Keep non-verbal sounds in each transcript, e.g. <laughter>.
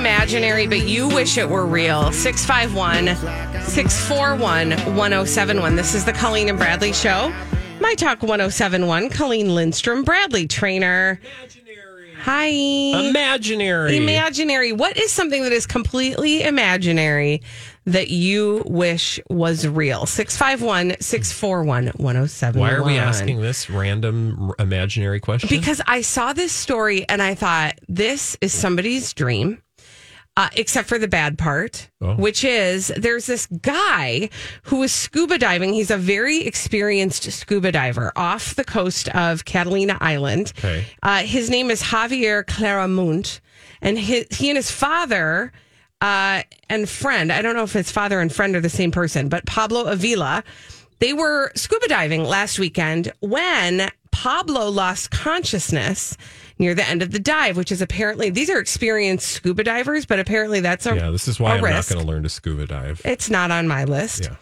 Imaginary but you wish it were real? 651 641 1071. This is the Colleen and Bradley Show. My Talk 1071. Colleen Lindstrom, Bradley Traynor. Imaginary. Hi. Imaginary. Imaginary. What is something that is completely imaginary that you wish was real? 651 641 1071. Why are we asking this random imaginary question? Because I saw this story and I thought this is somebody's dream, uh, except for the bad part, Oh. which is there's this guy who was scuba diving. He's a very experienced scuba diver off the coast of Catalina Island. Okay. Uh, his name is Javier Claramunt, and his, he and his father uh, and friend, I don't know if his father and friend are the same person, but Pablo Avila, they were scuba diving last weekend when Pablo lost consciousness near the end of the dive, which is apparently these are experienced scuba divers, but apparently that's a yeah, this is why I'm not going to learn to scuba dive. It's not on my list. Yeah.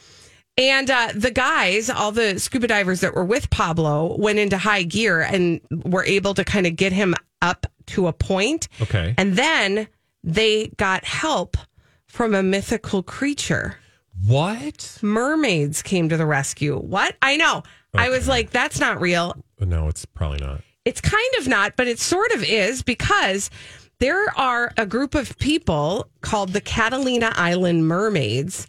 And uh, the guys, all the scuba divers that were with Pablo, went into high gear and were able to kind of get him up to a point. Okay. And then they got help from a mythical creature. What? Mermaids came to the rescue. What? I know. I was like, that's not real. No, it's probably not. It's kind of not, but it sort of is because there are a group of people called the Catalina Island Mermaids,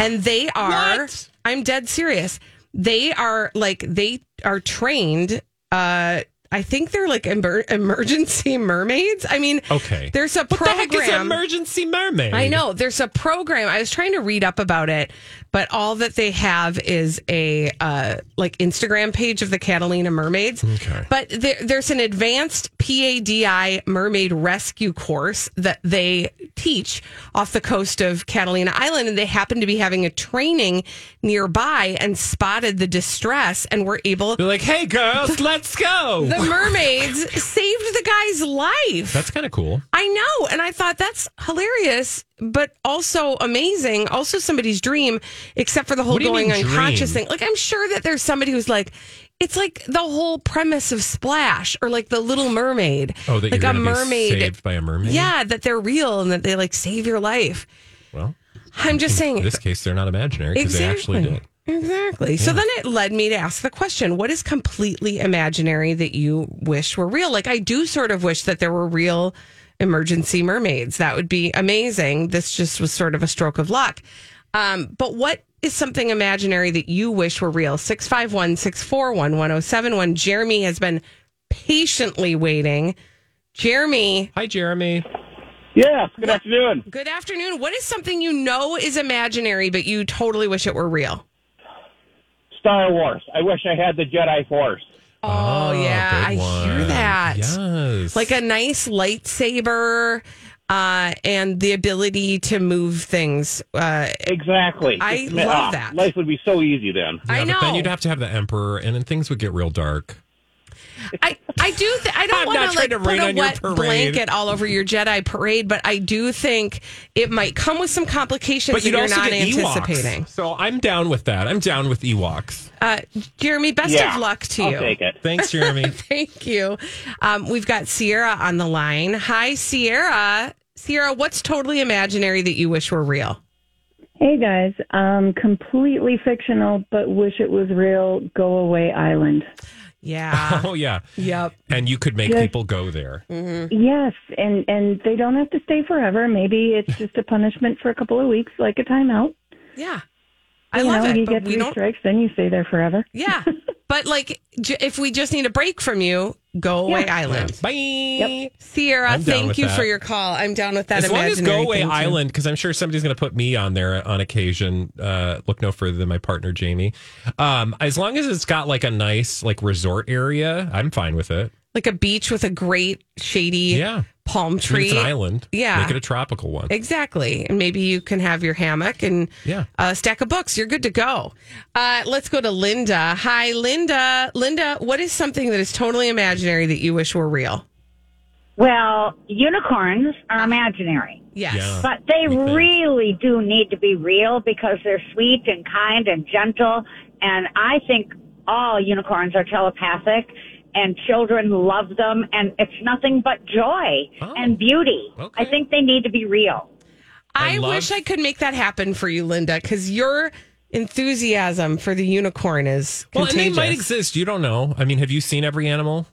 and they are. What? I'm dead serious. They are like they are trained. Uh, I think they're like emer- emergency <laughs> mermaids. I mean, Okay. There's a What the heck is an emergency mermaid? I know there's a program. I was trying to read up about it, but all that they have is a uh, like Instagram page of the Catalina Mermaids. Okay. But there, there's an advanced PADI mermaid rescue course that they teach off the coast of Catalina Island, and they happen to be having a training nearby and spotted the distress and were able. They're like, hey, girls, <laughs> let's go. The mermaids saved the guy's life. That's kind of cool. I know. And I thought that's hilarious, but also amazing. Also somebody's dream, except for the whole What do you going mean unconscious dream? thing. Like, I'm sure that there's somebody who's like, it's like the whole premise of Splash or like the Little Mermaid. Oh, that like a mermaid. saved by a mermaid? Yeah, that they're real and that they like save your life. Well, I'm just saying. in this case, they're not imaginary because they actually did. Exactly. So then it led me to ask the question what is completely imaginary that you wish were real? Like, I do sort of wish that there were real emergency mermaids. That would be amazing. This just was sort of a stroke of luck. Um, but what is something imaginary that you wish were real? 651 641 1071. Jeremy has been patiently waiting. Jeremy, Hi, Jeremy. Yes, good afternoon. good afternoon. What is something you know is imaginary, but you totally wish it were real? Star Wars. I wish I had the Jedi Force. Oh, yeah, I good hear that. Yes. Like a nice lightsaber uh, and the ability to move things. Uh, Exactly. I Just- love ah, that. Life would be so easy then. I Yeah, know. But then you'd have to have the emperor, and then things would get real dark. I, I do. Th- I don't want not to trying like to put a wet blanket all over your Jedi parade, but I do think it might come with some complications But that you'd you're also not get anticipating. Ewoks. So I'm down with that. I'm down with Ewoks. Uh, Jeremy, best Yeah, of luck to I'll you. take it. Thanks, Jeremy. <laughs> Thank you. Um, we've got Sierra on the line. Hi, Sierra. Sierra, what's totally imaginary that you wish were real? Hey guys, um, completely fictional, but wish it was real. Go Away Island. Yeah. <laughs> Oh yeah, yep. and you could make Yes. people go there. Mm-hmm. Yes, and and they don't have to stay forever. Maybe it's <laughs> just a punishment for a couple of weeks, like a timeout. Yeah. I you love know, it. you but get we three don't strikes, then you stay there forever. Yeah. <laughs> but like j- if we just need a break from you, go away Yeah. island. Bye. Sierra, I'm thank you that. for your call. I'm down with that As long as Go Away. Island, because I'm sure somebody's going to put me on there on occasion. Uh, look no further than my partner Jamie. Um, as long as it's got like a nice like resort area, I'm fine with it. Like a beach with a great shady Yeah, palm tree. it's an island. Yeah. make it a tropical one. Exactly. And maybe you can have your hammock and Yeah. a stack of books. You're good to go. Uh, let's go to Linda. Hi, Linda. Linda, what is something that is totally imaginary that you wish were real? Well, unicorns are imaginary, Yes. Yeah. but they really do need to be real because they're sweet and kind and gentle. And I think all unicorns are telepathic and children love them and it's nothing but joy Oh. and beauty. Okay. I think they need to be real. I, I love- wish I could make that happen for you, Linda, because your enthusiasm for the unicorn is Well, and they might exist. You don't know. I mean, have you seen every animal?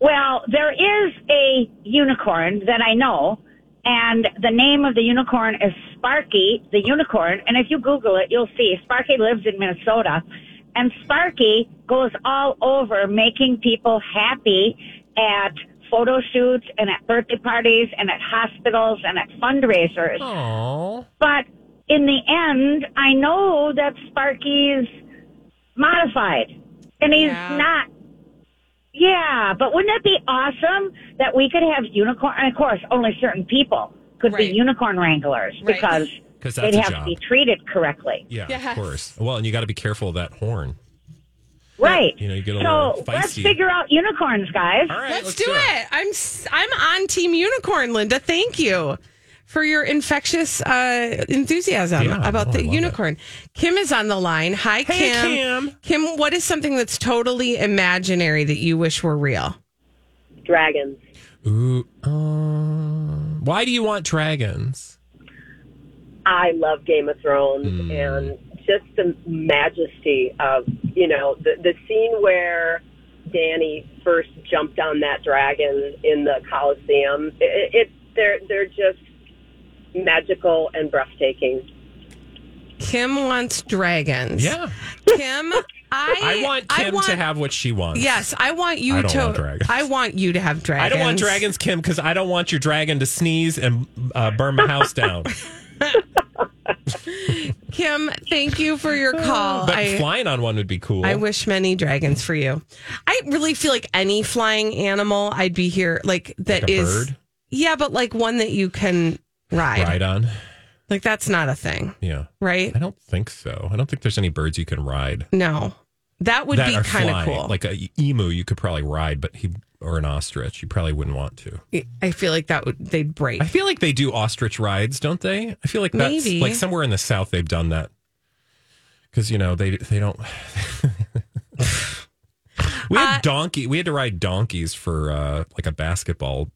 Well, there is a unicorn that I know, and the name of the unicorn is Sparky, the unicorn. And if you Google it, you'll see Sparky lives in Minnesota, and Sparky goes all over making people happy at photo shoots and at birthday parties and at hospitals and at fundraisers. Oh, But in the end, I know that Sparky's modified, and he's Yeah. not. Yeah, but wouldn't it be awesome that we could have unicorn? And of course, only certain people could Right. be unicorn wranglers Right. because 'Cause that's they'd have job. to be treated correctly. yeah, Yes. of course. Well, and you got to be careful of that horn. Right. You know, you get a so little let's figure out unicorns, guys. All right, Let's, do it. I'm s- I'm on Team Unicorn, Linda. Thank you for your infectious uh, enthusiasm Yeah, about oh, the love unicorn. Kim is on the line. Hi, Hey, Kim. Kim. Kim, what is something that's totally imaginary that you wish were real? dragons. Ooh, uh, why do you want dragons? I love Game of Thrones and just the majesty of you know the the scene where Danny first jumped on that dragon in the Colosseum. It, it they're they're just magical and breathtaking. Kim wants dragons. Yeah, Kim, <laughs> I I want Kim want- to have what she wants. Yes, I want you I don't to. want dragons. I want you to have dragons. I don't want dragons, Kim, because I don't want your dragon to sneeze and uh, burn my house down. <laughs> Kim, thank you for your call. But I, flying on one would be cool. I wish many dragons for you. I really feel like any flying animal, I'd be here. Like that Like a is- bird? Yeah, but like one that you can ride. ride on. Like that's not a thing, Yeah, right? I don't think so. I don't think there's any birds you can ride No, that would that be kind of cool. Like a emu, you could probably ride, but he or an ostrich, you probably wouldn't want to. I feel like that would they'd break. I feel like they do ostrich rides, don't they? I feel like that's Maybe. like somewhere in the south they've done that because you know they they don't. <laughs> we had Uh, donkey. We had to ride donkeys for uh, like a basketball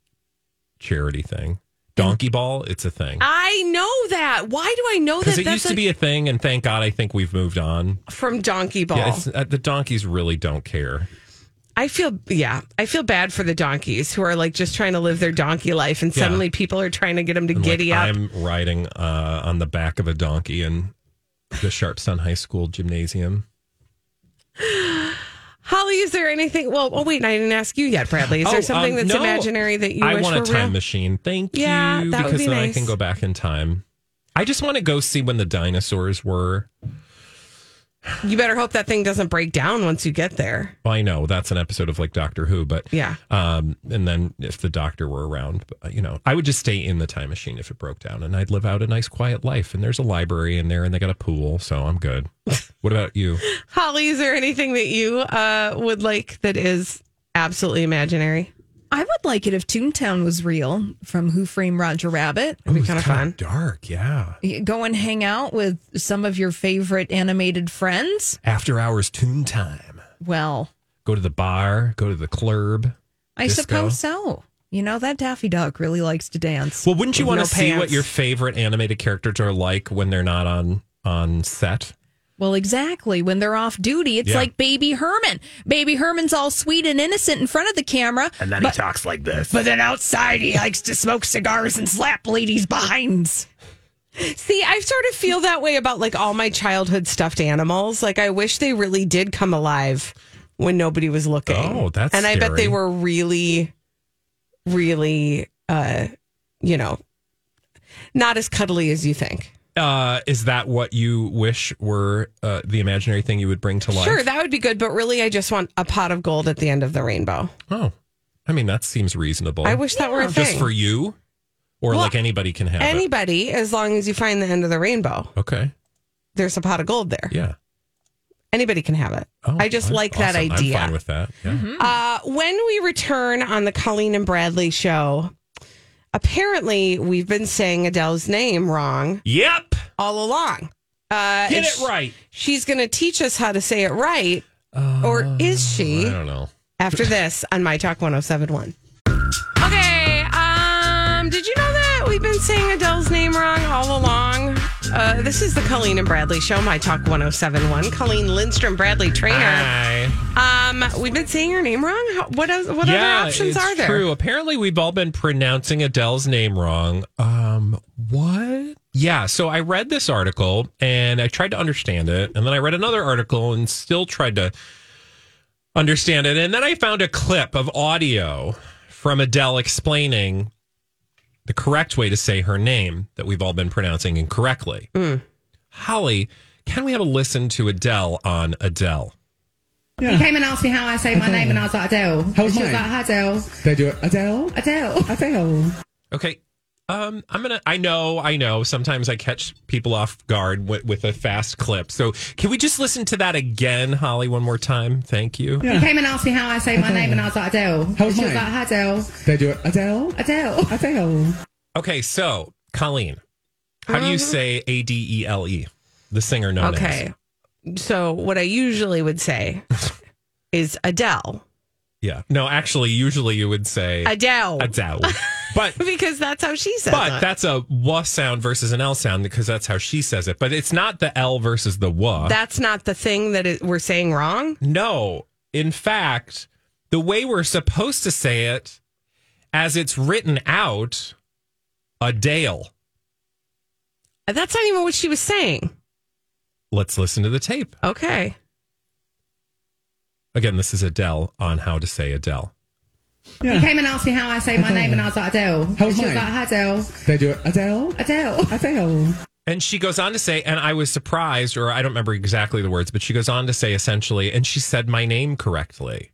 charity thing. Donkey ball, it's a thing I know that. Why do I know because that? it used to like be a thing, and thank God I think we've moved on. from Donkey Ball. Yeah, uh, the donkeys really don't care. I feel yeah, I feel bad for the donkeys who are like just trying to live their donkey life, and Yeah. suddenly people are trying to get them to And, giddy like, up. I'm riding uh, on the back of a donkey in the Sharpstown High School gymnasium. <gasps> <laughs> Holly, is there anything? Well, oh wait, I didn't ask you yet, Bradley. Is Oh, there something um, that's no. imaginary that you wish for I wish want a were time real? machine. Thank Yeah, you. that would because be then I nice. can go back in time. I just want to go see when the dinosaurs were. You better hope that thing doesn't break down once you get there. Well, I know that's an episode of like Doctor Who, but Yeah. Um, and then if the doctor were around, you know, I would just stay in the time machine if it broke down, and I'd live out a nice, quiet life. And there's a library in there, and they got a pool, so I'm good. <laughs> what about you? Holly, is there anything that you uh, would like that is absolutely imaginary? I would like it if Toontown was real from Who Framed Roger Rabbit. It'd be kind of fun. Dark, yeah. You Go and hang out with some of your favorite animated friends. After hours tune time. Well, Go to the bar. Go to the club. I Disco. suppose so. you know, that Daffy Duck really likes to dance. Well, wouldn't you want no to see what your favorite animated characters are like when they're not on on set? Well, exactly. When they're off duty, it's Yeah. like Baby Herman. Baby Herman's all sweet and innocent in front of the camera. And then but, he talks like this. but then outside, he likes to smoke cigars and slap ladies' behinds. See, I sort of feel that way about like all my childhood stuffed animals. Like I wish they really did come alive when nobody was looking. Oh, that's and I bet they were really, really, uh, you know, not as cuddly as you think. Uh, is that what you wish were uh, the imaginary thing you would bring to life? Sure, that would be good, but really, I just want a pot of gold at the end of the rainbow. Oh, I mean that seems reasonable. I wish that were a thing. just for you, or Well, like anybody can have it. Anybody, as long as you find the end of the rainbow, Okay, there's a pot of gold there. yeah. Anybody can have it. Oh, I just I'm- like that idea. I'm fine with that. Yeah. Uh, when we return on the Colleen and Bradley show, apparently we've been saying Adele's name wrong Yep. all along. Uh, Get it right. She's going to teach us how to say it right, or is she? I don't know. After this on My Talk 1071. Okay, um, did you know that we've been saying Adele's name wrong all along? Uh, this is the Colleen and Bradley show, My Talk 1071. Colleen Lindstrom, Bradley Traynor. Hi. Um, we've been saying your name wrong. How, what else, what other options are there? True. Apparently, we've all been pronouncing Adele's name wrong. Um, what? Yeah. So I read this article and I tried to understand it, and then I read another article and still tried to understand it, and then I found a clip of audio from Adele explaining the correct way to say her name that we've all been pronouncing incorrectly. Hmm. Holly, can we have a listen to Adele on Adele? He came and asked me how I say my name, and I was like Adele. How's and she was like, "Hi, Adele, They do it. Adele. Adele." Adele. <laughs> Okay. Um, I'm gonna. I know. I know. Sometimes I catch people off guard with, with a fast clip. So can we just listen to that again, Holly, one more time? Thank you. He came and asked me how I say my name, and I was like Adele. How's and she was mine? like, "Hi, Adele, They do it. Adele. Adele." Adele. Okay. So, Colleen, how do you say A D E L E? The singer known as. Okay. So what I usually would say <laughs> is Adele. Yeah. No, actually, usually you would say Adele. Adele. <laughs> But <laughs> because that's how she says but it. that's a w sound versus an L sound because that's how she says it. But it's not the L versus the w. That's not the thing that it, we're saying wrong. No. In fact, the way we're supposed to say it, as it's written out, Adele. Uh, that's not even what she was saying. Let's listen to the tape. Okay. Again, this is Adele on how to say Adele. He came and asked me how I say my name, and I was like Adele. How's and she was like, "Hi, Adele, They do it. Adele. Adele." Adele. And she goes on to say, and I was surprised, or I don't remember exactly the words, but she goes on to say essentially, and she said my name correctly.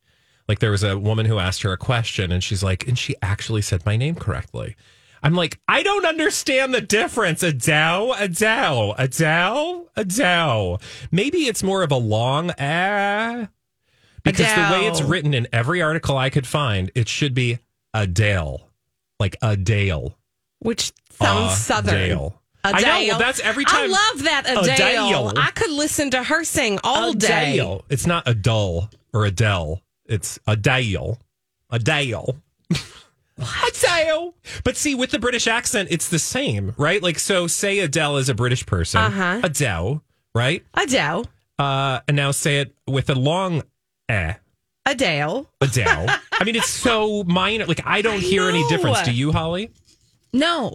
Like there was a woman who asked her a question, and she's like, and she actually said my name correctly. I'm like, I don't understand the difference. Adele, Adele, Adele, Adele. Maybe it's more of a long ah. Because the way it's written in every article I could find, it should be Adele. Like Adele. Which sounds southern. Adele. I know. Well, that's every time. I love that Adele. Adele. I could listen to her sing all day. It's not Adele or Adele. It's Adele. Adele. What Adele. But see, with the British accent, it's the same, right? Like, so say Adele is a British person. Uh-huh. Adele, right? Adele. Uh, and now say it with a long eh. Adele. Adele. <laughs> I mean, it's so minor. Like, I don't I hear any difference. Do you, Holly? No.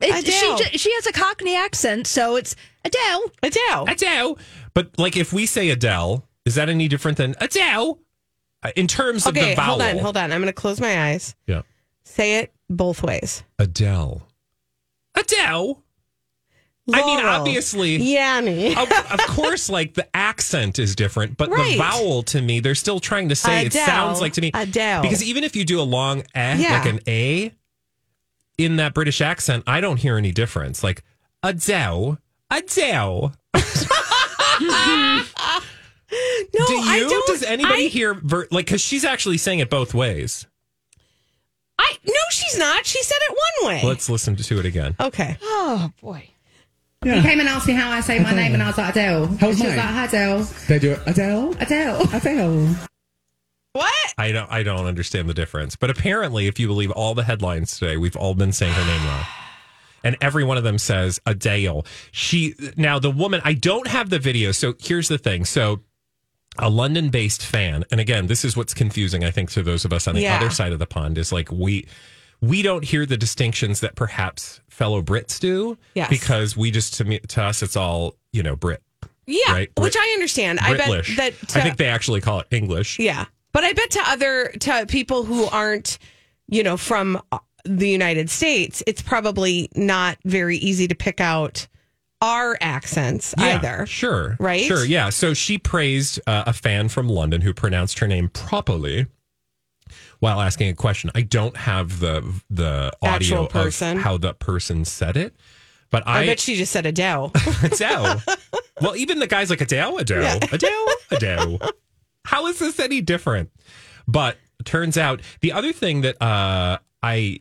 It, Adele. she, she has a Cockney accent, so it's Adele. Adele. Adele. But like, if we say Adele, is that any different than Adele? Uh, in terms of Okay, the vowel. hold on, hold on. I'm going to close my eyes. Yeah. Say it both ways. Adele. Adele. I mean, Laurel. obviously, Yanni. of, of course, like the accent is different, but Right. the vowel to me, they're still trying to say it sounds like to me Adele. because even if you do a long eh, Yeah. like an a, in that British accent, I don't hear any difference. Like Adele, Adele. <laughs> no, do I don't. Does anybody I, hear ver- like because she's actually saying it both ways? I no, she's not. She said it one way. Let's listen to it again. okay. Oh, boy. He came and asked me how I say my name, and I was like Adele. How's and she was mine? like, "Hi, Adele, They do it. Adele. Adele." <laughs> Adele. What? I don't I don't understand the difference. But apparently, if you believe all the headlines today, we've all been saying her name wrong. And every one of them says Adele. She now the woman, I don't have the video. So here's the thing. So a London based fan, and again, this is what's confusing, I think, to those of us on the Yeah. other side of the pond, is like we we don't hear the distinctions that perhaps fellow Brits do. Yes. Because we just to me to us it's all, you know, Brit. Yeah, Right? which I understand. I bet that I think they actually call it English. Yeah. But I bet to other to people who aren't, you know, from uh, the United States, it's probably not very easy to pick out our accents Yeah, either. Sure. Right? Sure. Yeah. So she praised uh, a fan from London who pronounced her name properly while asking a question. I don't have the the audio person. of how the person said it, but I, I, bet she just said Adele. <laughs> Adele. well, even the guy's like Adele, Adele, Yeah. Adele, Adele. How is this any different? But turns out the other thing that uh, I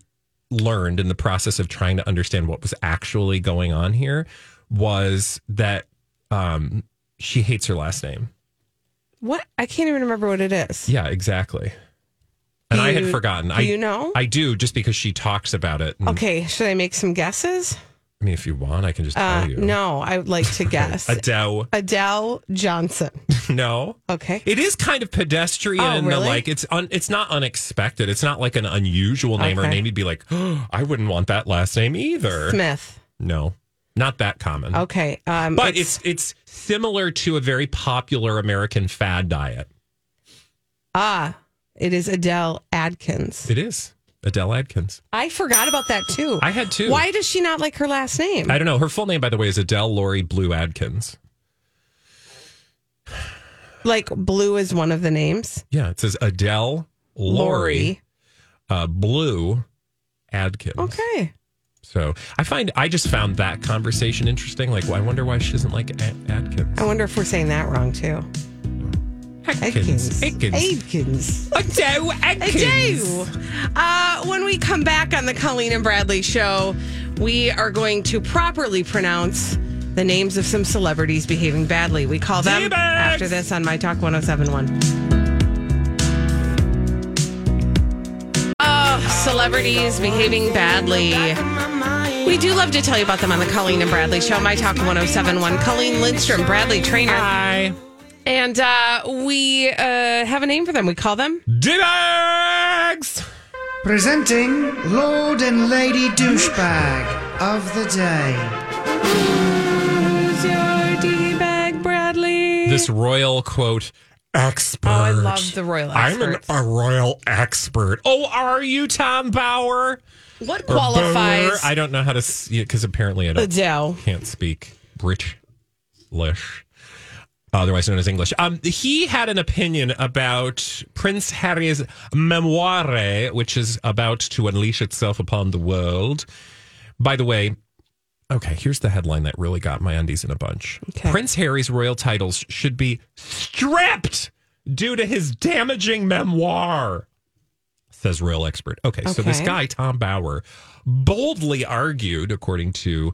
learned in the process of trying to understand what was actually going on here was that um, she hates her last name. what? I can't even remember what it is. Yeah, exactly. And Do I had forgotten. do I you know? I do just because she talks about it. And, Okay, should I make some guesses? I mean, if you want, I can just Uh, tell you. no, I would like to <laughs> guess. Adele. Adele Johnson. <laughs> no. Okay. It is kind of pedestrian. Oh, really? like it's un, it's not unexpected. It's not like an unusual name or name you'd be like, oh, <gasps> I wouldn't want that last name either. Smith. No, not that common. Okay. Um, but it's, it's similar to a very popular American fad diet. ah, it is Adele Adkins. It is Adele Adkins. I forgot about that too. I had too. Why does she not like her last name? I don't know. Her full name, by the way, is Adele Laurie Blue Adkins. Like blue is one of the names. Yeah, it says Adele Laurie, uh, Blue Adkins. Okay. So I find I just found that conversation interesting. Like, well, I wonder why she doesn't like Ad- Adkins. I wonder if we're saying that wrong too. Adkins. Adkins. Adkins. Adele Adkins. Adele. Uh, when we come back on the Colleen and Bradley show, we are going to properly pronounce the names of some celebrities behaving badly. We call them D-bags. after this on My Talk 1071. Oh, celebrities behaving badly. We do love to tell you about them on the Colleen and Bradley show, My Talk 1071. Colleen Lindstrom, Bradley Traynor. Hi. And uh, we uh, have a name for them. We call them D-bags. Presenting Lord and Lady Douchebag of the Day. Who's your D-bag, Bradley? This royal quote expert. Oh, I love the royal expert. I'm an, experts. a royal expert. Oh, are you Tom Bower? What Or qualifies Bower? I don't know how to see because apparently I don't Adele? can't speak British, otherwise known as English. Um, he had an opinion about Prince Harry's memoire, which is about to unleash itself upon the world. By the way, okay, here's the headline that really got my undies in a bunch. Okay. Prince Harry's royal titles should be stripped due to his damaging memoir. Says royal expert. Okay, so this guy, Tom Bower, boldly argued, according to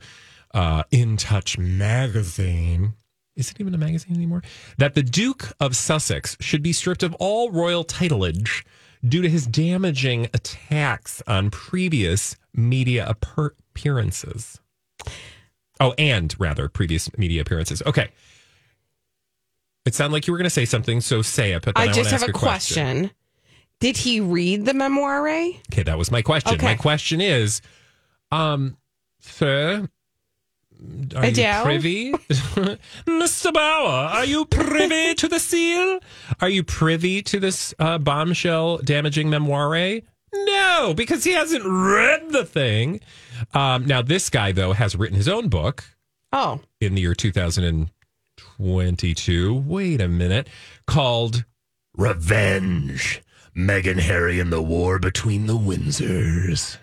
uh, In Touch magazine, is it even a magazine anymore? That the Duke of Sussex should be stripped of all royal titleage due to his damaging attacks on previous media appearances. Oh, and rather previous media appearances. Okay. It sounded like you were going to say something, so say it. But I, I just have a question. Did he read the memoir? Okay, that was my question. Okay. My question is, um, sir, are you privy, <laughs> Mr. Bower? Are you privy to the seal? Are you privy to this uh, bombshell damaging memoire? No, because he hasn't read the thing. Um, now, this guy though has written his own book Oh, in the year 2022. Wait a minute, called Revenge. Meghan Harry and the War Between the Windsors.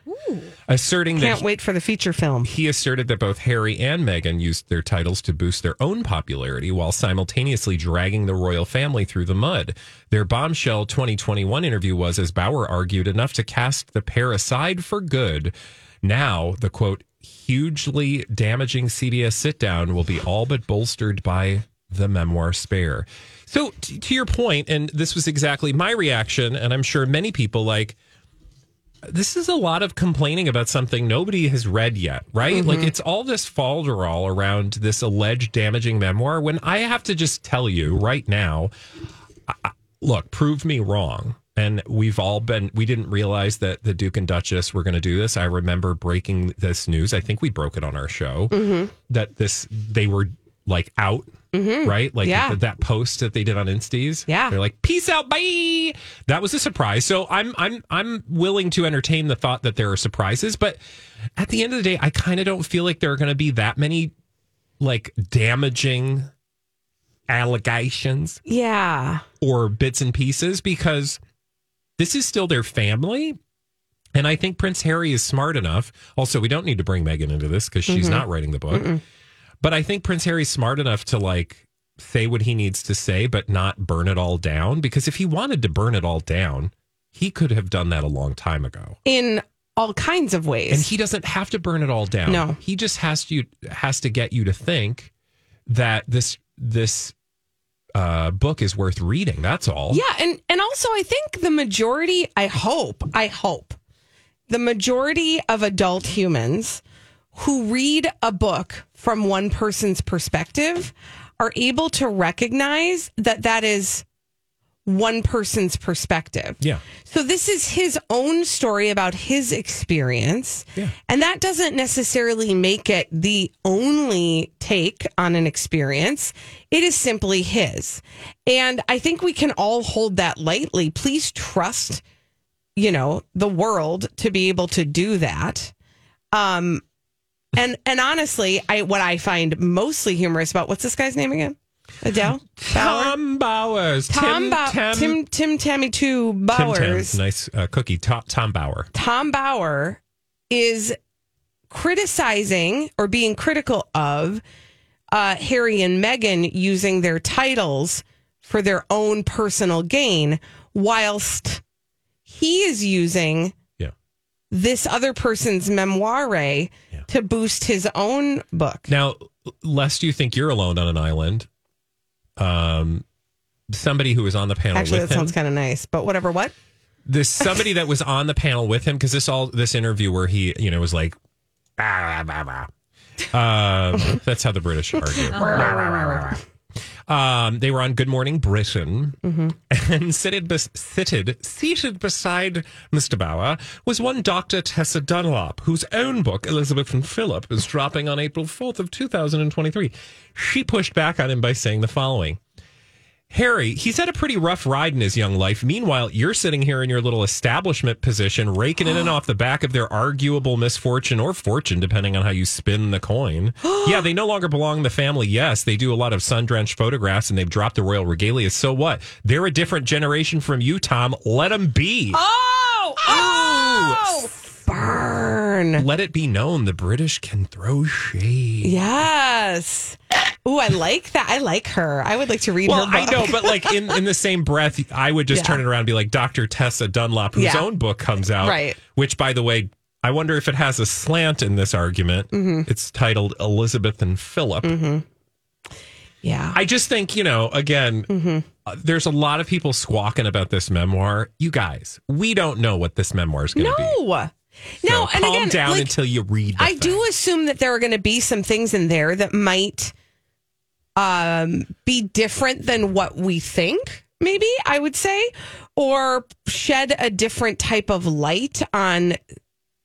Asserting can't that wait for the feature film. he asserted that both Harry and Meghan used their titles to boost their own popularity while simultaneously dragging the royal family through the mud. Their bombshell 2021 interview was, as Bower argued, enough to cast the pair aside for good. Now, the quote, hugely damaging CBS sit down will be all but bolstered by the memoir Spare. So, t- to your point, and this was exactly my reaction, and I'm sure many people like, this is a lot of complaining about something nobody has read yet, right? Like it's all this falderall around this alleged damaging memoir. When I have to just tell you right now, I- look, prove me wrong. And we've all been, we didn't realize that the Duke and Duchess were going to do this. I remember breaking this news. I think we broke it on our show Mhm. that this, they were like out, Mhm. right? Like Yeah. th- that post that they did on Insties. Yeah. They're like, peace out, bye. That was a surprise. So I'm, I'm, I'm willing to entertain the thought that there are surprises. But at the end of the day, I kind of don't feel like there are going to be that many like damaging allegations Yeah. or bits and pieces because this is still their family. And I think Prince Harry is smart enough. Also, we don't need to bring Meghan into this because she's Mhm. not writing the book. Mm-mm. But I think Prince Harry's smart enough to like say what he needs to say, but not burn it all down. Because if he wanted to burn it all down, he could have done that a long time ago. In all kinds of ways. And he doesn't have to burn it all down. No. He just has to has to get you to think that this this uh, book is worth reading. That's all. Yeah, and and also I think the majority, I hope, I hope, the majority of adult humans who read a book from one person's perspective are able to recognize that that is one person's perspective. Yeah. So this is his own story about his experience. Yeah. And that doesn't necessarily make it the only take on an experience. It is simply his. And I think we can all hold that lightly. Please trust, you know, the world to be able to do that. Um and and honestly, I what I find mostly humorous about what's this guy's name again? Adele? Bower? Tom Bowers. Tom Tim. Tam- Tim Tim Tammy Two Tim Bowers. Tam. Nice uh, cookie. Tom, Tom Bower. Tom Bower is criticizing or being critical of uh, Harry and Meghan using their titles for their own personal gain, whilst he is using Yeah. this other person's memoire to boost his own book. Now, lest you think you're alone on an island, um, somebody who was on the panel Actually, with that him, sounds kind of nice. But whatever. What? this <laughs> somebody that was on the panel with him because this all this interview where he you know was like "Bah, bah, bah, bah." um, <laughs> that's how the british argue um, they were on good morning britain <laughs> and seated, seated seated beside mr. Bower was one dr tessa dunlop whose own book elizabeth and philip is dropping on april 4th of 2023 she pushed back on him by saying the following Harry, he's had a pretty rough ride in his young life. Meanwhile, you're sitting here in your little establishment position, raking in and <gasps> off the back of their arguable misfortune or fortune, depending on how you spin the coin. <gasps> yeah, they no longer belong in the family. Yes, they do a lot of sun drenched photographs and they've dropped the royal regalia. So what? They're a different generation from you, Tom. Let them be. Oh! Oh! Burn. Let it be known the British can throw shade. Yes. Ooh, I like that. I like her. I would like to read Well, her book. I know, but like in, in the same breath, I would just Yeah. turn it around and be like Dr. Tessa Dunlop, whose Yeah. own book comes out. Right. Which, by the way, I wonder if it has a slant in this argument. Mm-hmm. It's titled Elizabeth and Philip. Yeah. I just think, you know, again, Mm-hmm. uh, there's a lot of people squawking about this memoir. You guys, we don't know what this memoir is going to be. No. So and calm again, down like, until you read I do assume that there are going to be some things in there that might um, be different than what we think, maybe I would say, or shed a different type of light on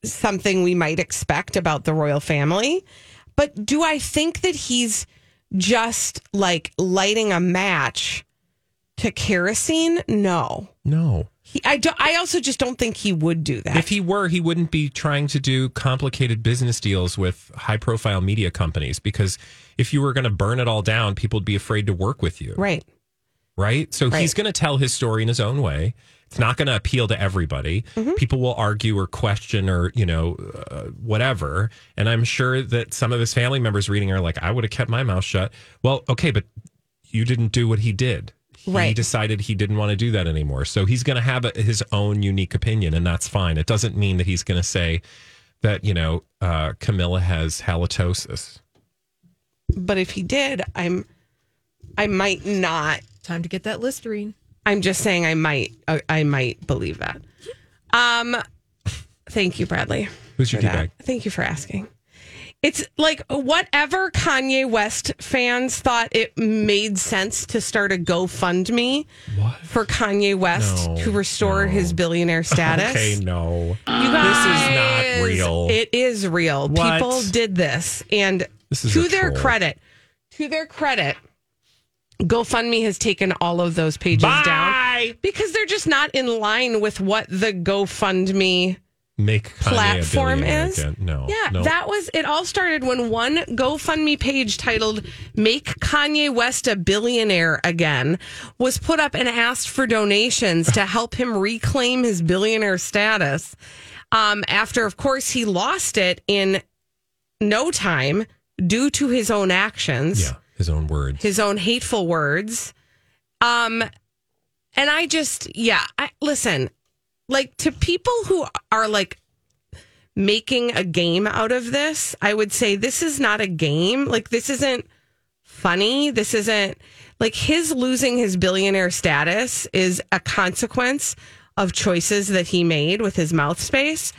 something we might expect about the royal family. But do I think that he's just like lighting a match to kerosene? No. No. He, I, do, I also just don't think he would do that. If he were, he wouldn't be trying to do complicated business deals with high profile media companies because if you were going to burn it all down, people would be afraid to work with you. right. Right. So Right. he's going to tell his story in his own way. It's not going to appeal to everybody. Mm-hmm. People will argue or question or, you know, uh, whatever. And I'm sure that some of his family members reading are like, I would have kept my mouth shut. Well, okay, but you didn't do what he did. He Right. decided he didn't want to do that anymore. So he's going to have a, his own unique opinion, and that's fine. It doesn't mean that he's going to say that, you know, uh, Camilla has halitosis. But if he did, I'm I might not. Time to get that Listerine. I'm just saying I might uh, I might believe that. Um thank you Bradley. Who's your for tea that. bag? Thank you for asking. It's like whatever Kanye West fans thought it made sense to start a GoFundMe for Kanye West No, to restore his billionaire <laughs> status. Okay, no. Guys, This is not real. It is real. What? People did this, and to their troll. credit, to their credit, GoFundMe has taken all of those pages Bye. down because they're just not in line with what the GoFundMe Make Kanye platform a is. Again. No. Yeah, no. that was it. All started when one GoFundMe page titled "Make Kanye West a Billionaire Again" was put up and asked for donations to help him reclaim his billionaire status. Um, after, of course, he lost it in no time due to his own actions yeah, his own words. his own hateful words. Um, and I just, yeah, I, listen, like to people who are like making a game out of this, I would say this is not a game. Like, this isn't funny. This isn't like his losing his billionaire status is a consequence of choices that he made with his mouth space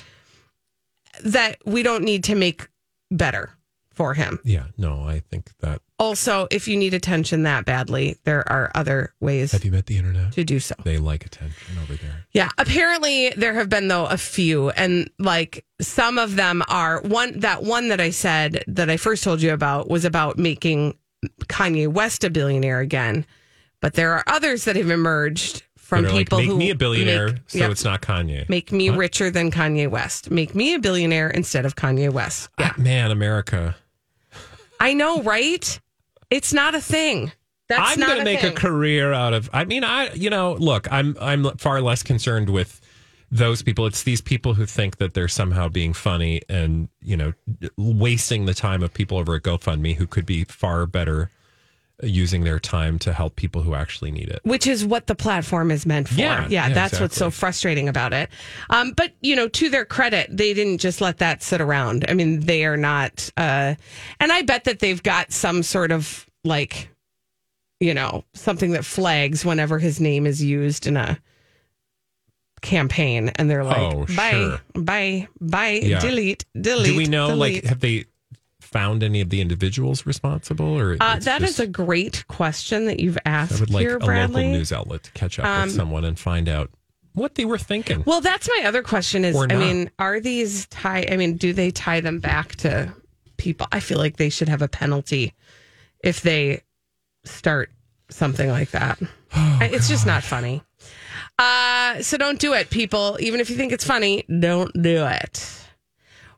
that we don't need to make better for him. yeah, no, I think that. Also, if you need attention that badly, there are other ways Have you met the internet? to do so. They like attention over there. Yeah, apparently there have been though a few, and like some of them are one that one that I said that I first told you about was about making Kanye West a billionaire again, but there are others that have emerged from people like, make who me a billionaire, make- so Yep. it's not Kanye. make me What? richer than Kanye West, make me a billionaire instead of Kanye West. Yeah, Ah, man, America. I know, right? It's not a thing. That's I'm going to make thing. a career out of. I mean, I you know, look, I'm I'm far less concerned with those people. It's these people who think that they're somehow being funny and you know wasting the time of people over at GoFundMe who could be far better using their time to help people who actually need it. which is what the platform is meant for. Yeah, Yeah, yeah, that's what's so frustrating about it. Um, but you know, to their credit, they didn't just let that sit around. I mean, they are not, uh, and I bet that they've got some sort of like, you know, something that flags whenever his name is used in a campaign, and they're like, Oh, bye, sure. bye, bye, Yeah. delete, delete. Do we know delete. like have they found any of the individuals responsible or Uh, that is just- a great question that you've asked I would like here, a Bradley. local news outlet to catch up Um, with someone and find out what they were thinking. Well, that's my other question is I mean, are these tie I mean, do they tie them back to people? I feel like they should have a penalty if they start something like that. <sighs> Oh, it's just not funny. Uh, so don't do it, people. Even if you think it's funny, don't do it.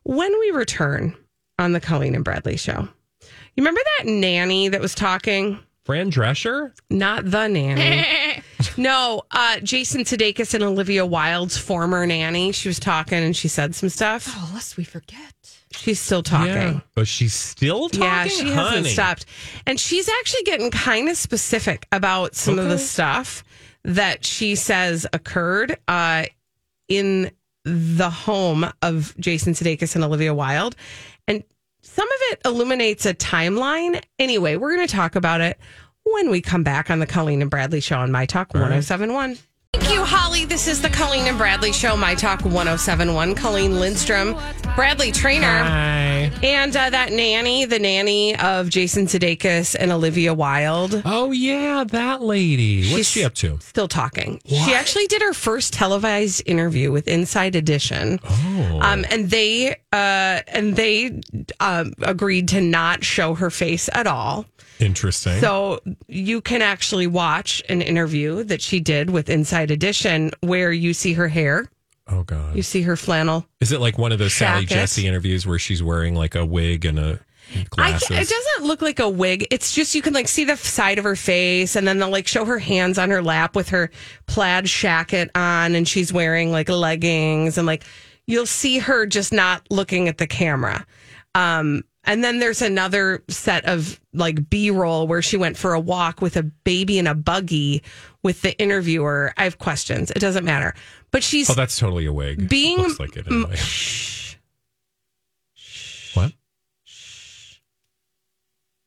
When we return on the Colleen and Bradley show, you remember that nanny that was talking? Fran Drescher? Not the nanny. <laughs> no, uh, Jason Sudeikis and Olivia Wilde's former nanny. She was talking and she said some stuff. Oh, lest we forget. She's still talking. Yeah. But she's still talking. Yeah, she hasn't stopped. And she's actually getting kind of specific about some of the stuff that she says occurred uh, in the home of Jason Sudeikis and Olivia Wilde. And some of it illuminates a timeline. Anyway, we're going to talk about it when we come back on the Colleen and Bradley Show on My Talk 1071. Thank you, Holly. This is the Colleen and Bradley Show, My Talk 1071. Colleen Lindstrom, Bradley Traynor. Hi. And uh, that nanny, the nanny of Jason Sudeikis and Olivia Wilde, Oh yeah, that lady. What's She's- she up to? still talking. She actually did her first televised interview with Inside Edition, Oh. um, and they uh, and they um, agreed to not show her face at all. Interesting. So you can actually watch an interview that she did with Inside Edition, where you see her hair, oh god. you see her flannel. Is it like one of those Sally Jacket. Jesse interviews where she's wearing like a wig and a glasses? it doesn't look like a wig. It's just you can like see the side of her face, and then they'll like show her hands on her lap with her plaid shacket on, and she's wearing like leggings, and like you'll see her just not looking at the camera. Um, and then there's another set of like B roll where she went for a walk with a baby in a buggy with the interviewer. I have questions. It doesn't matter, but she's oh, that's totally a wig. being Looks like it anyway. Shh. What?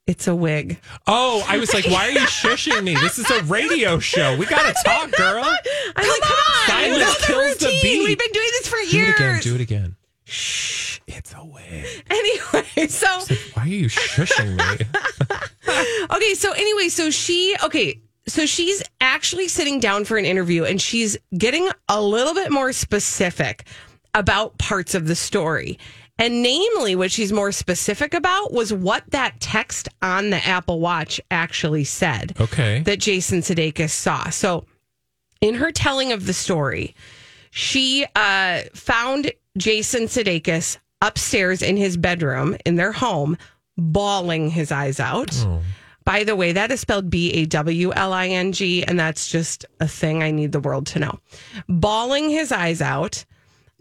It's a wig. Oh, I was like, why are you shushing me? This is a radio show. We gotta <laughs> talk, girl. I'm like, come on. Silence know the kills the beat. We've been doing this for years. Do it again. Do it again. Shh. It's a wig. <laughs> So Why are you shushing me? <laughs> okay, so anyway, so she okay, so she's actually sitting down for an interview and she's getting a little bit more specific about parts of the story. And namely, what she's more specific about was what that text on the Apple Watch actually said. Okay. That Jason Sudeikis saw. So, in her telling of the story, she uh, found Jason Sudeikis upstairs in his bedroom in their home, bawling his eyes out. By the way, that is spelled B A W L I N G, and that's just a thing I need the world to know. Bawling his eyes out.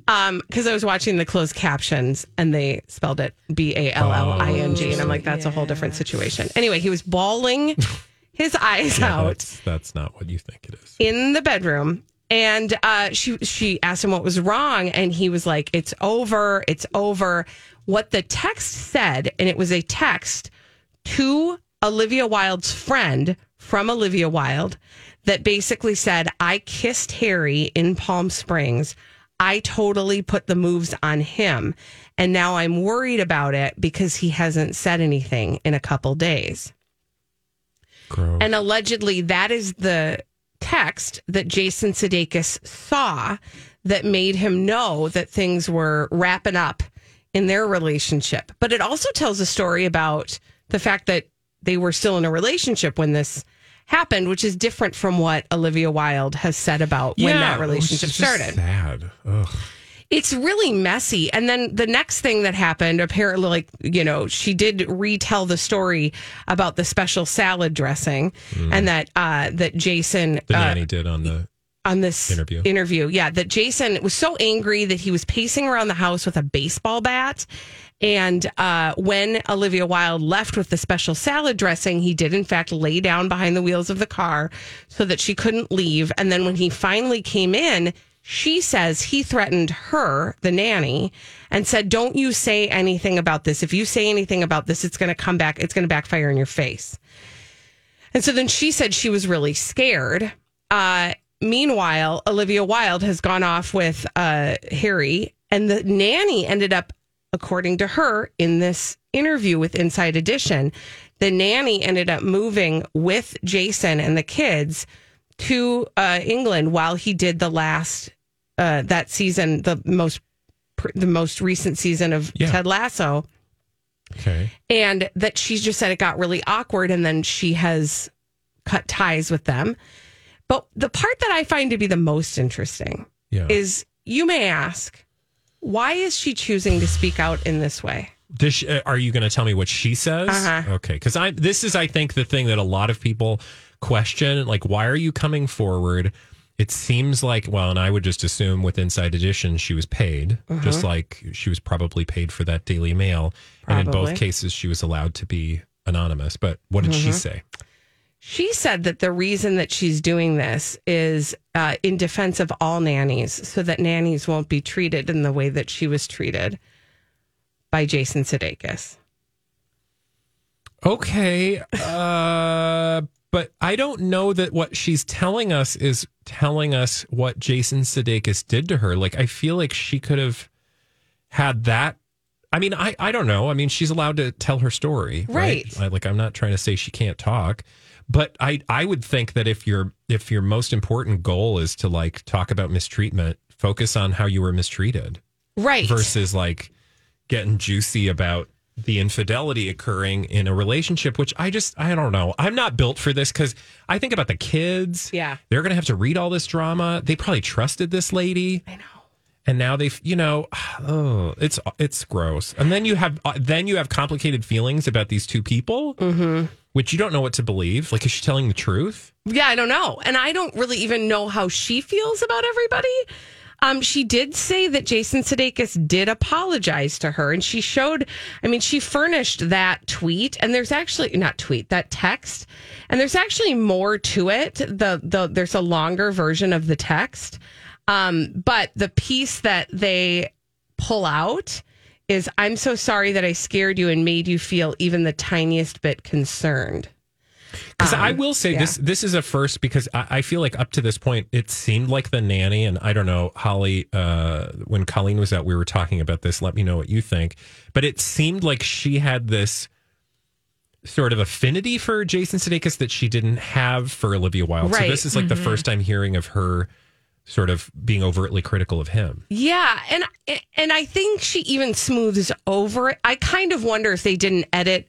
Um, because I was watching the closed captions and they spelled it B A L L I N G, and I'm like, that's a whole different situation. Anyway, he was bawling <laughs> his eyes Yeah, out that's, that's not what you think it is. in the bedroom and uh, she she asked him what was wrong and he was like it's over it's over. What the text said and it was a text to olivia wilde's friend from olivia wilde that basically said i kissed harry in palm springs. I totally put the moves on him. And now i'm worried about it because he hasn't said anything in a couple days. And allegedly, that is the text that Jason Sudeikis saw that made him know that things were wrapping up in their relationship. But it also tells a story about the fact that they were still in a relationship when this happened, which is different from what Olivia Wilde has said about when Yeah, that it was relationship started. Sad. Ugh. It's really messy. And then the next thing that happened, apparently, like, you know, she did retell the story about the special salad dressing and that, uh, that Jason, The uh, nanny did on the on this Interview. interview, yeah, that Jason was so angry that he was pacing around the house with a baseball bat. And uh, when Olivia Wilde left with the special salad dressing, he did in fact lay down behind the wheels of the car so that she couldn't leave. And then when he finally came in, she says he threatened her, the nanny, and said, Don't you say anything about this. If you say anything about this, it's going to come back, it's going to backfire in your face. And so then she said she was really scared. Uh, meanwhile, Olivia Wilde has gone off with uh, Harry, and the nanny ended up, according to her, in this interview with Inside Edition, the nanny ended up moving with Jason and the kids to uh, England while he did the last uh, that season, the most the most recent season of Ted Lasso Okay. and that she just said it got really awkward and then she has cut ties with them. But the part that I find to be the most interesting Yeah. is you may ask, why is she choosing to speak out in this way? She, uh, are you going to tell me what she says? Uh-huh. Okay, because I this is I think the thing that a lot of people question, like why are you coming forward? It seems like well, and I would just assume with Inside Edition she was paid, Uh-huh. just like she was probably paid for that Daily Mail, and in both cases she was allowed to be anonymous. But what did she Mhm. say? She said that the reason that she's doing this is uh, in defense of all nannies, so that nannies won't be treated in the way that she was treated by Jason Sudeikis. Okay. Uh, but I don't know that what she's telling us is telling us what Jason Sudeikis did to her. Like, I feel like she could have had that. I mean, I, I don't know. I mean, she's allowed to tell her story, right? Right. I, like, I'm not trying to say she can't talk, but I, I would think that if your if your most important goal is to like talk about mistreatment, focus on how you were mistreated, Right. versus like getting juicy about the infidelity occurring in a relationship which i just i don't know i'm not built for this because i think about the kids Yeah. they're gonna have to read all this drama they probably trusted this lady I know. and now they've you know <sighs> oh it's it's gross and then you have uh, then you have complicated feelings about these two people Mm-hmm. which you don't know what to believe like is she telling the truth Yeah, I don't know. And I don't really even know how she feels about everybody. Um, she did say that Jason Sudeikis did apologize to her, and she showed. I mean, she furnished that tweet, and there's actually not tweet that text, and there's actually more to it. The the there's a longer version of the text, um, but the piece that they pull out is I'm so sorry that I scared you and made you feel even the tiniest bit concerned. Because I Um, will say yeah. this this is a first because I, I feel like up to this point it seemed like the nanny and I don't know Holly uh, when Colleen was out we were talking about this. Let me know what you think. But it seemed like she had this sort of affinity for Jason Sudeikis that she didn't have for Olivia Wilde. So this is like the Mhm. first time hearing of her sort of being overtly critical of him. Yeah, and and I think she even smooths over it. I kind of wonder if they didn't edit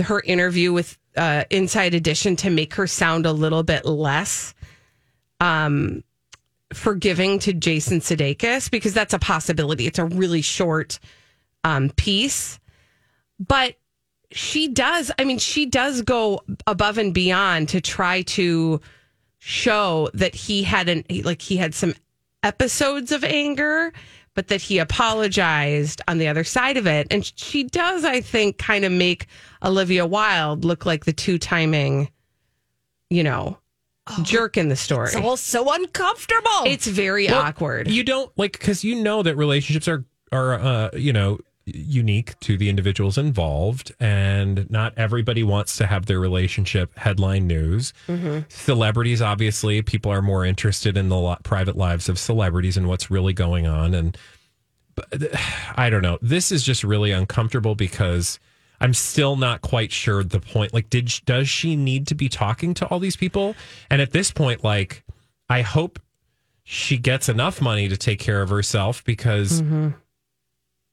her interview with uh, Inside Edition to make her sound a little bit less um, forgiving to Jason Sudeikis because that's a possibility. It's a really short um, piece, but she does. I mean, she does go above and beyond to try to show that he had an like he had some episodes of anger but that he apologized on the other side of it. And she does i think kind of make olivia wilde look like the two-timing you know jerk in the story. It's all so uncomfortable. it's very Well, awkward. You don't like because you know that relationships are are uh, you know unique to the individuals involved, and not everybody wants to have their relationship headline news. Mm-hmm. Celebrities, obviously, people are more interested in the li- private lives of celebrities and what's really going on. And but, <sighs> I don't know. This is just really uncomfortable because. I'm still not quite sure the point. Like, did does she need to be talking to all these people? And at this point, like, I hope she gets enough money to take care of herself because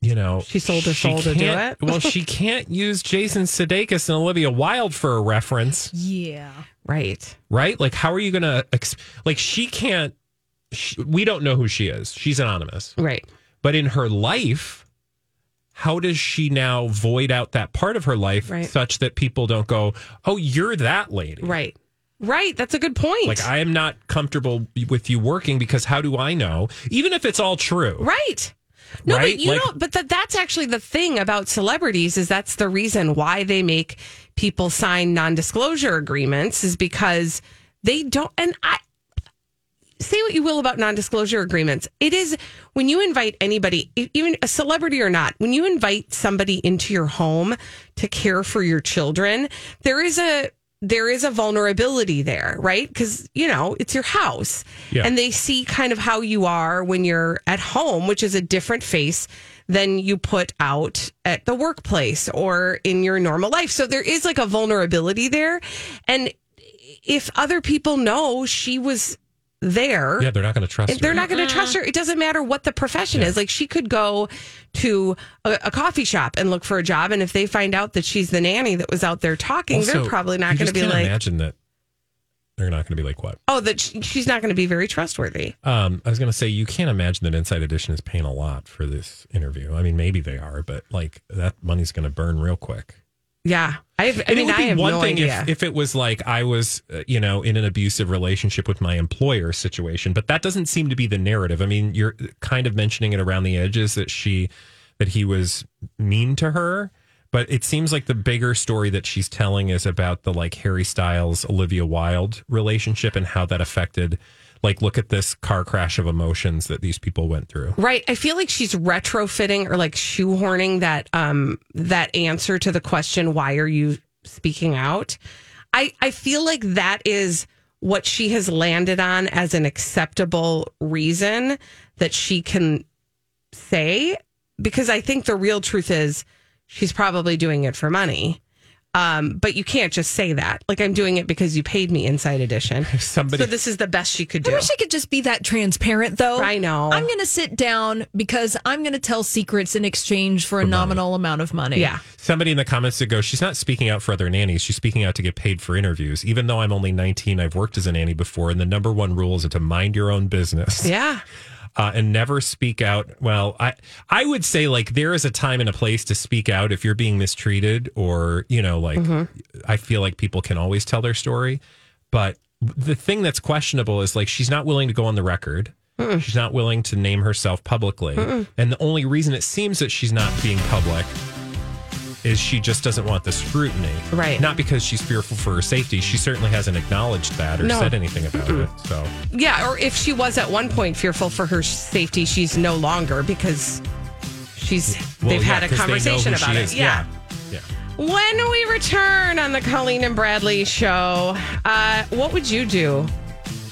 you know She sold her soul to do can't- it. well, she <laughs> can't use Jason Sudeikis and Olivia Wilde for a reference, yeah. right right? Like, how are you gonna ex- like? She can't. She, we don't know who she is. She's anonymous, right but in her life. How does she now void out that part of her life Right. such that people don't go, "Oh, you're that lady"? right right that's a good point Like I am not comfortable with you working because how do I know? Even if it's all true. Right. No, Right? but you Like- know, but that that's actually the thing about celebrities is that's the reason why they make people sign non-disclosure agreements is because they don't and I say what you will about non-disclosure agreements. It is when you invite anybody, even a celebrity or not, when you invite somebody into your home to care for your children, there is a there is a vulnerability there, right? Because you know it's your house, Yeah. and they see kind of how you are when you're at home, which is a different face than you put out at the workplace or in your normal life. So there is like a vulnerability there, and if other people know she was there, Yeah, they're not going to trust. Her. They're her. not going to trust her. It doesn't matter what the profession is. Like she could go to a, a coffee shop and look for a job, and if they find out that she's the nanny that was out there talking, Also, they're probably not going to be like, Imagine that they're not going to be like what? "Oh, that sh- she's not going to be very trustworthy." Um, I was going to say you can't imagine that Inside Edition is paying a lot for this interview. I mean, maybe they are, but like that money's going to burn real quick. Yeah, I, have, I And mean, it would I be have one no thing idea. if, if it was like I was, uh, you know, in an abusive relationship with my employer situation, but that doesn't seem to be the narrative. I mean, you're kind of mentioning it around the edges that she, that he was mean to her, but it seems like the bigger story that she's telling is about the like Harry Styles, Olivia Wilde relationship and how that affected, like, look at this car crash of emotions that these people went through. Right. I feel like she's retrofitting or like shoehorning that um that answer to the question why are you speaking out? I I feel like that is what she has landed on as an acceptable reason that she can say because I think the real truth is she's probably doing it for money. Um, but you can't just say that. Like I'm doing it because you paid me inside edition. <laughs> Somebody So this is the best she could do. I wish I could just be that transparent, though. I know. I'm going to sit down because I'm going to tell secrets in exchange for a nominal amount of money. Yeah. Somebody in the comments that goes, she's not speaking out for other nannies. She's speaking out to get paid for interviews. Even though I'm only 19, I've worked as a nanny before, and the number one rule is to mind your own business. Yeah. <laughs> Uh, and never speak out. Well, I I would say like there is a time and a place to speak out if you're being mistreated, or you know, like I feel like people can always tell their story, but the thing that's questionable is like she's not willing to go on the record. She's not willing to name herself publicly, Mm-mm. and the only reason it seems that she's not being public is she just doesn't want the scrutiny. Right. Not because she's fearful for her safety. She certainly hasn't acknowledged that or No. said anything about it. So Yeah, or if she was at one point fearful for her safety, she's no longer because She's Well, they've yeah, had a conversation about it. Yeah. yeah. When we return on the Colleen and Bradley show, uh, what would you do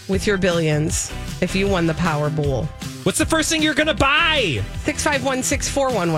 with your billions if you won the Powerball? What's the first thing you're going to buy? 651 641